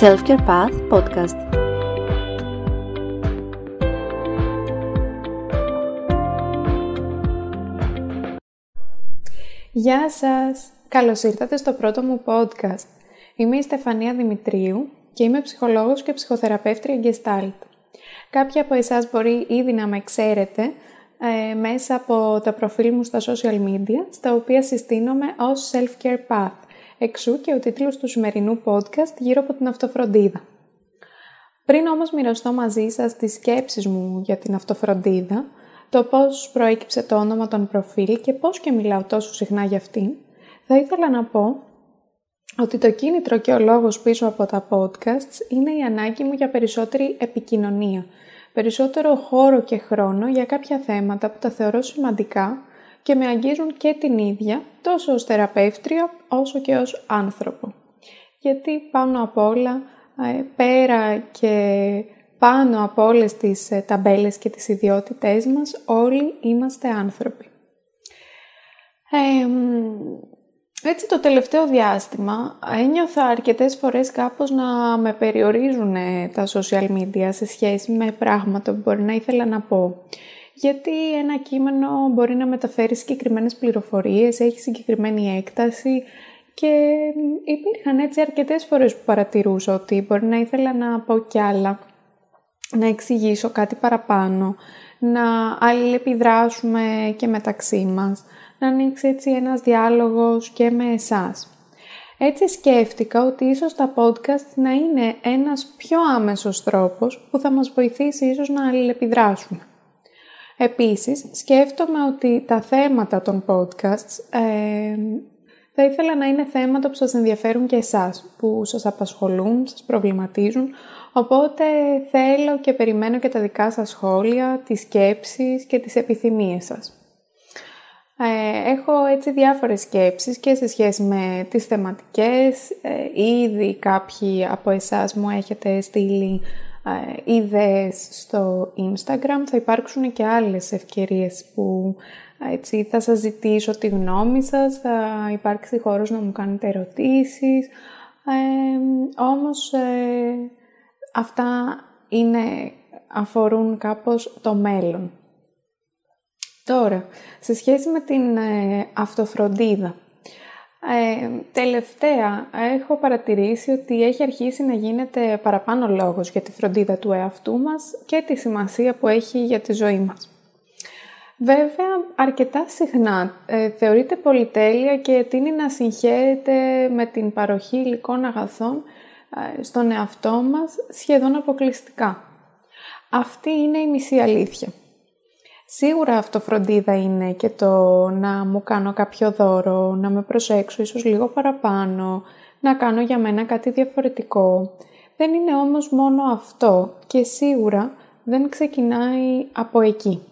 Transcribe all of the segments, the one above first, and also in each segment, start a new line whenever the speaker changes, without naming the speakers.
Self-Care Path Podcast.
Γεια σας! Καλώς ήρθατε στο πρώτο μου podcast. Είμαι η Στεφανία Δημητρίου και είμαι ψυχολόγος και ψυχοθεραπεύτρια Gestalt. Κάποιοι από εσάς μπορεί ήδη να με ξέρετε ε, μέσα από τα προφίλ μου στα social media, στα οποία συστήνομαι ως Self-Care Path, εξού και ο τίτλος του σημερινού podcast γύρω από την αυτοφροντίδα. Πριν όμως μοιραστώ μαζί σας τις σκέψεις μου για την αυτοφροντίδα, το πώς προέκυψε το όνομα των προφίλ και πώς και μιλάω τόσο συχνά για αυτήν, θα ήθελα να πω ότι το κίνητρο και ο λόγος πίσω από τα podcasts είναι η ανάγκη μου για περισσότερη επικοινωνία, περισσότερο χώρο και χρόνο για κάποια θέματα που τα θεωρώ σημαντικά και με αγγίζουν και την ίδια, τόσο ως θεραπεύτρια όσο και ως άνθρωπο. Γιατί πάνω απ' όλα, ε, πέρα και πάνω από όλες τις ε, ταμπέλες και τις ιδιότητές μας, όλοι είμαστε άνθρωποι. έτσι το τελευταίο διάστημα ένιωθα αρκετές φορές κάπως να με περιορίζουν τα social media σε σχέση με πράγματα που μπορεί να ήθελα να πω. Γιατί ένα κείμενο μπορεί να μεταφέρει συγκεκριμένες πληροφορίες, έχει συγκεκριμένη έκταση και υπήρχαν έτσι αρκετές φορές που παρατηρούσα ότι μπορεί να ήθελα να πω κι άλλα να εξηγήσω κάτι παραπάνω, να αλληλεπιδράσουμε και μεταξύ μας, να ανοίξει έτσι ένας διάλογος και με εσάς. Έτσι σκέφτηκα ότι ίσως τα podcast να είναι ένας πιο άμεσος τρόπος που θα μας βοηθήσει ίσως να αλληλεπιδράσουμε. Επίσης, σκέφτομαι ότι τα θέματα των podcasts ε, θα ήθελα να είναι θέματα που σας ενδιαφέρουν και εσάς, που σας απασχολούν, σας προβληματίζουν, οπότε θέλω και περιμένω και τα δικά σας σχόλια, τις σκέψεις και τις επιθυμίες σας. Ε, έχω έτσι διάφορες σκέψεις και σε σχέση με τις θεματικές, ε, ήδη κάποιοι από εσάς μου έχετε στείλει ε, ιδέες στο Instagram, θα υπάρξουν και άλλες ευκαιρίες που έτσι, θα σας ζητήσω τη γνώμη σας, θα υπάρξει χώρος να μου κάνετε ερωτήσεις, ε, όμως ε, αυτά είναι, αφορούν κάπως το μέλλον. Τώρα, σε σχέση με την ε, αυτοφροντίδα, ε, τελευταία έχω παρατηρήσει ότι έχει αρχίσει να γίνεται παραπάνω λόγος για τη φροντίδα του εαυτού μας και τη σημασία που έχει για τη ζωή μας. Βέβαια, αρκετά συχνά ε, θεωρείται πολυτέλεια και τίνει να συγχαίρεται με την παροχή υλικών αγαθών ε, στον εαυτό μας σχεδόν αποκλειστικά. Αυτή είναι η μισή αλήθεια. Σίγουρα αυτοφροντίδα είναι και το να μου κάνω κάποιο δώρο, να με προσέξω ίσως λίγο παραπάνω, να κάνω για μένα κάτι διαφορετικό. Δεν είναι όμως μόνο αυτό και σίγουρα δεν ξεκινάει από εκεί.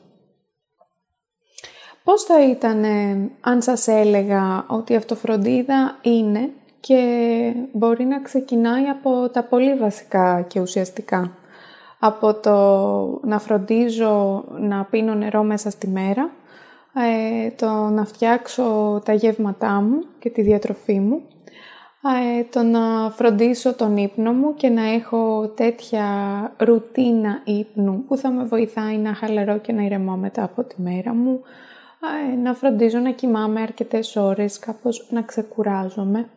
Πώς θα ήταν αν σας έλεγα ότι η αυτοφροντίδα είναι και μπορεί να ξεκινάει από τα πολύ βασικά και ουσιαστικά; Από το να φροντίζω να πίνω νερό μέσα στη μέρα, ε, το να φτιάξω τα γεύματά μου και τη διατροφή μου, ε, το να φροντίσω τον ύπνο μου και να έχω τέτοια ρουτίνα ύπνου που θα με βοηθάει να χαλαρώ και να ηρεμώ μετά από τη μέρα μου, ε, να φροντίζω να κοιμάμαι αρκετές ώρες, κάπως να ξεκουράζομαι.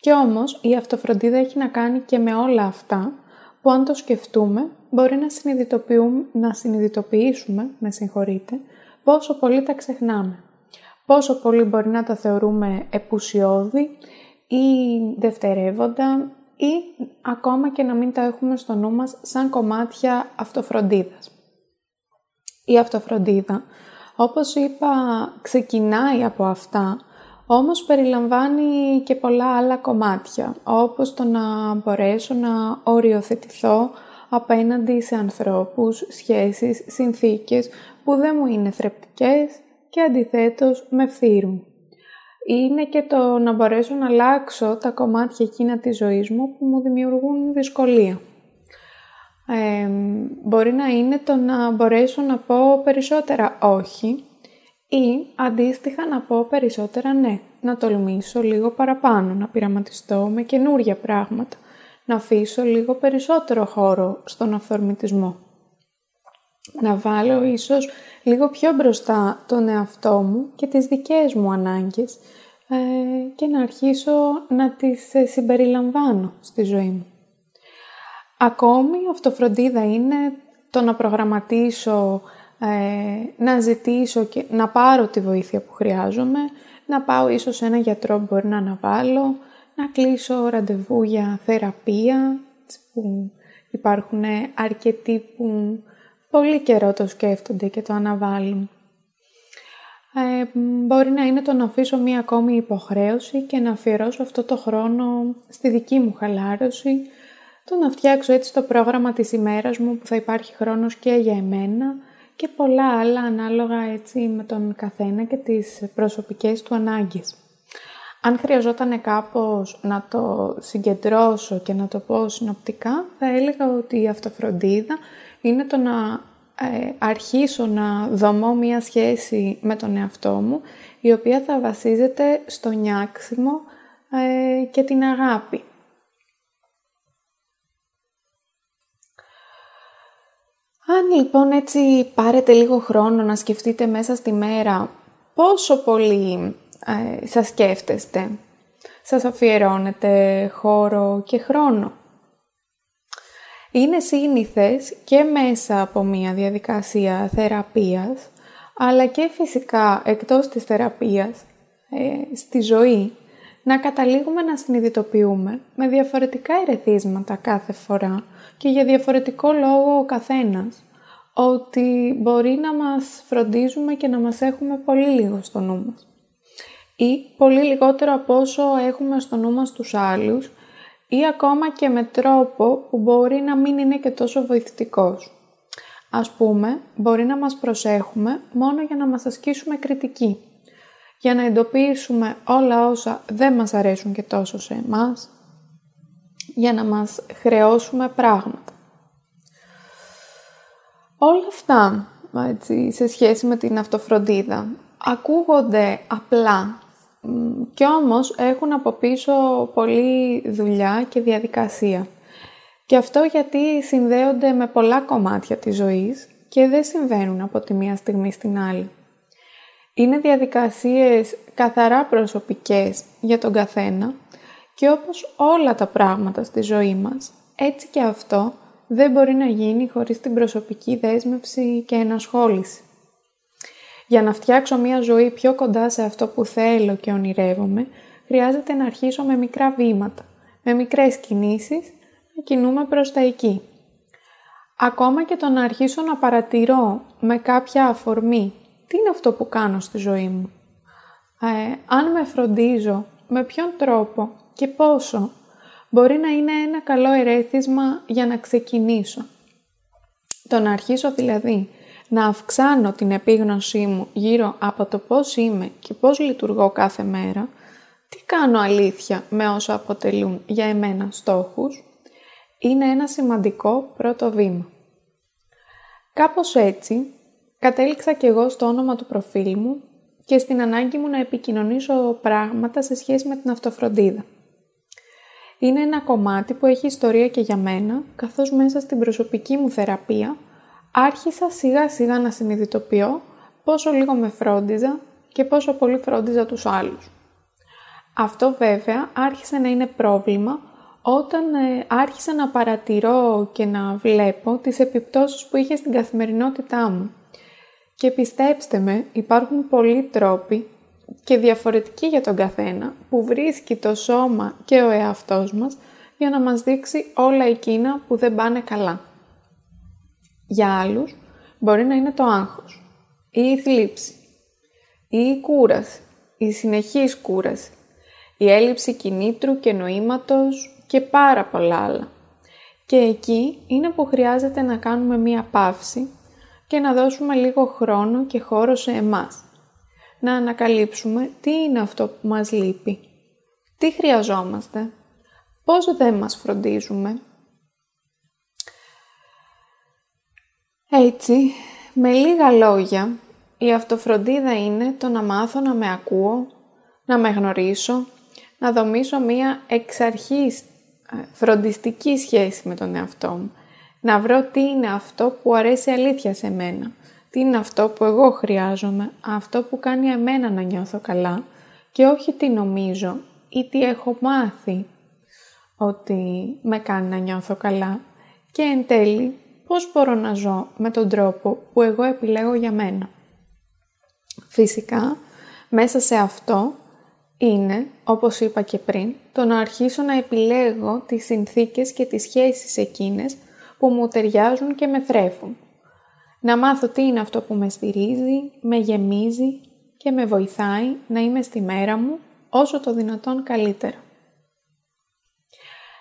Και όμως η αυτοφροντίδα έχει να κάνει και με όλα αυτά που αν το σκεφτούμε μπορεί να, συνειδητοποιούμε, να συνειδητοποιήσουμε, με συγχωρείτε, πόσο πολύ τα ξεχνάμε. Πόσο πολύ μπορεί να τα θεωρούμε επουσιώδη ή δευτερεύοντα ή ακόμα και να μην τα έχουμε στο νου μας σαν κομμάτια αυτοφροντίδας. Η αυτοφροντίδα όπως είπα, ξεκινάει από αυτά, όμως περιλαμβάνει και πολλά άλλα κομμάτια, όπως το να μπορέσω να οριοθετηθώ απέναντι σε ανθρώπους, σχέσεις, συνθήκες που δεν μου είναι θρεπτικές και αντιθέτως με φθύρουν. Είναι και το να μπορέσω να αλλάξω τα κομμάτια εκείνα της ζωής μου που μου δημιουργούν δυσκολία μπορεί να είναι το να μπορέσω να πω περισσότερα όχι ή αντίστοιχα να πω περισσότερα ναι, να τολμήσω λίγο παραπάνω, να πειραματιστώ με καινούργια πράγματα, να αφήσω λίγο περισσότερο χώρο στον αυθορμητισμό. Να βάλω ίσως λίγο πιο μπροστά τον εαυτό μου και τις δικές μου ανάγκες ε, και να αρχίσω να τις ε, συμπεριλαμβάνω στη ζωή μου. Ακόμη αυτοφροντίδα είναι το να προγραμματίσω, ε, να ζητήσω και να πάρω τη βοήθεια που χρειάζομαι, να πάω ίσως σε ένα γιατρό που μπορεί να αναβάλω, να κλείσω ραντεβού για θεραπεία, που υπάρχουν αρκετοί που πολύ καιρό το σκέφτονται και το αναβάλουν. Ε, μπορεί να είναι το να αφήσω μία ακόμη υποχρέωση και να αφιερώσω αυτό το χρόνο στη δική μου χαλάρωση, το να φτιάξω έτσι το πρόγραμμα της ημέρας μου που θα υπάρχει χρόνος και για εμένα και πολλά άλλα ανάλογα έτσι με τον καθένα και τις προσωπικές του ανάγκες. Αν χρειαζόταν κάπως να το συγκεντρώσω και να το πω συνοπτικά, θα έλεγα ότι η αυτοφροντίδα είναι το να ε, αρχίσω να δομώ μία σχέση με τον εαυτό μου, η οποία θα βασίζεται στο νιάξιμο ε, και την αγάπη. Αν λοιπόν έτσι πάρετε λίγο χρόνο να σκεφτείτε μέσα στη μέρα πόσο πολύ ε, σας σκέφτεστε, σας αφιερώνετε χώρο και χρόνο; Είναι σύνηθες και μέσα από μια διαδικασία θεραπείας, αλλά και φυσικά εκτός της θεραπείας, ε, στη ζωή, να καταλήγουμε να συνειδητοποιούμε με διαφορετικά ερεθίσματα κάθε φορά και για διαφορετικό λόγο ο καθένας, ότι μπορεί να μας φροντίζουμε και να μας έχουμε πολύ λίγο στο νου μας. Ή πολύ λιγότερο από όσο έχουμε στο νου μας τους άλλους ή ακόμα και με τρόπο που μπορεί να μην είναι και τόσο βοηθητικός. Ας πούμε, μπορεί να μας προσέχουμε μόνο για να μας ασκήσουμε κριτική, για να εντοπίσουμε όλα όσα δεν μας αρέσουν και τόσο σε εμάς, για να μας χρεώσουμε πράγματα. Όλα αυτά, έτσι, σε σχέση με την αυτοφροντίδα, ακούγονται απλά και όμως έχουν από πίσω πολλή δουλειά και διαδικασία. Και αυτό γιατί συνδέονται με πολλά κομμάτια της ζωής και δεν συμβαίνουν από τη μία στιγμή στην άλλη. Είναι διαδικασίες καθαρά προσωπικές για τον καθένα και όπως όλα τα πράγματα στη ζωή μας, έτσι και αυτό δεν μπορεί να γίνει χωρίς την προσωπική δέσμευση και ενασχόληση. Για να φτιάξω μια ζωή πιο κοντά σε αυτό που θέλω και ονειρεύομαι, χρειάζεται να αρχίσω με μικρά βήματα, με μικρές κινήσεις, να κινούμε προς τα εκεί. Ακόμα και το να αρχίσω να παρατηρώ με κάποια αφορμή τι είναι αυτό που κάνω στη ζωή μου; Ε, αν με φροντίζω, με ποιον τρόπο και πόσο, μπορεί να είναι ένα καλό ερέθισμα για να ξεκινήσω; Το να αρχίσω δηλαδή να αυξάνω την επίγνωσή μου γύρω από το πώς είμαι και πώς λειτουργώ κάθε μέρα, τι κάνω αλήθεια με όσα αποτελούν για εμένα στόχους, είναι ένα σημαντικό πρώτο βήμα. Κάπως έτσι, κατέληξα και εγώ στο όνομα του προφίλ μου και στην ανάγκη μου να επικοινωνήσω πράγματα σε σχέση με την αυτοφροντίδα. Είναι ένα κομμάτι που έχει ιστορία και για μένα, καθώς μέσα στην προσωπική μου θεραπεία άρχισα σιγά σιγά να συνειδητοποιώ πόσο λίγο με φρόντιζα και πόσο πολύ φρόντιζα τους άλλους. Αυτό βέβαια άρχισε να είναι πρόβλημα όταν ε, άρχισα να παρατηρώ και να βλέπω τις επιπτώσεις που είχε στην καθημερινότητά μου. Και πιστέψτε με, υπάρχουν πολλοί τρόποι και διαφορετικοί για τον καθένα που βρίσκει το σώμα και ο εαυτός μας για να μας δείξει όλα εκείνα που δεν πάνε καλά. Για άλλους μπορεί να είναι το άγχος ή η θλίψη ή η κούραση, η συνεχής κούραση, η έλλειψη κινήτρου και νοήματος και πάρα πολλά άλλα. Και εκεί είναι που χρειάζεται να κάνουμε μία παύση και να δώσουμε λίγο χρόνο και χώρο σε εμάς. Να ανακαλύψουμε τι είναι αυτό που μας λείπει, τι χρειαζόμαστε, πώς δεν μας φροντίζουμε Έτσι, με λίγα λόγια, η αυτοφροντίδα είναι το να μάθω να με ακούω, να με γνωρίσω, να δομήσω μία εξ αρχής φροντιστική σχέση με τον εαυτό μου. Να βρω τι είναι αυτό που αρέσει αλήθεια σε μένα. Τι είναι αυτό που εγώ χρειάζομαι, αυτό που κάνει εμένα να νιώθω καλά και όχι τι νομίζω ή τι έχω μάθει ότι με κάνει να νιώθω καλά και εν τέλει πώς μπορώ να ζω με τον τρόπο που εγώ επιλέγω για μένα. Φυσικά, μέσα σε αυτό είναι, όπως είπα και πριν, το να αρχίσω να επιλέγω τις συνθήκες και τις σχέσεις εκείνες που μου ταιριάζουν και με θρέφουν. Να μάθω τι είναι αυτό που με στηρίζει, με γεμίζει και με βοηθάει να είμαι στη μέρα μου όσο το δυνατόν καλύτερα.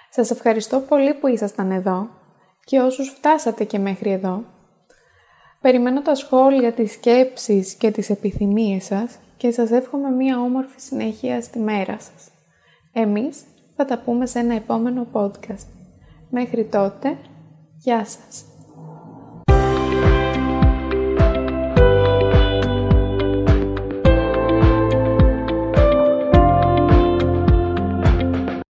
Σας ευχαριστώ πολύ που ήσασταν εδώ και όσους φτάσατε και μέχρι εδώ. Περιμένω τα σχόλια, τις σκέψεις και τις επιθυμίες σας και σας εύχομαι μία όμορφη συνέχεια στη μέρα σας. Εμείς θα τα πούμε σε ένα επόμενο podcast. Μέχρι τότε, γεια σας!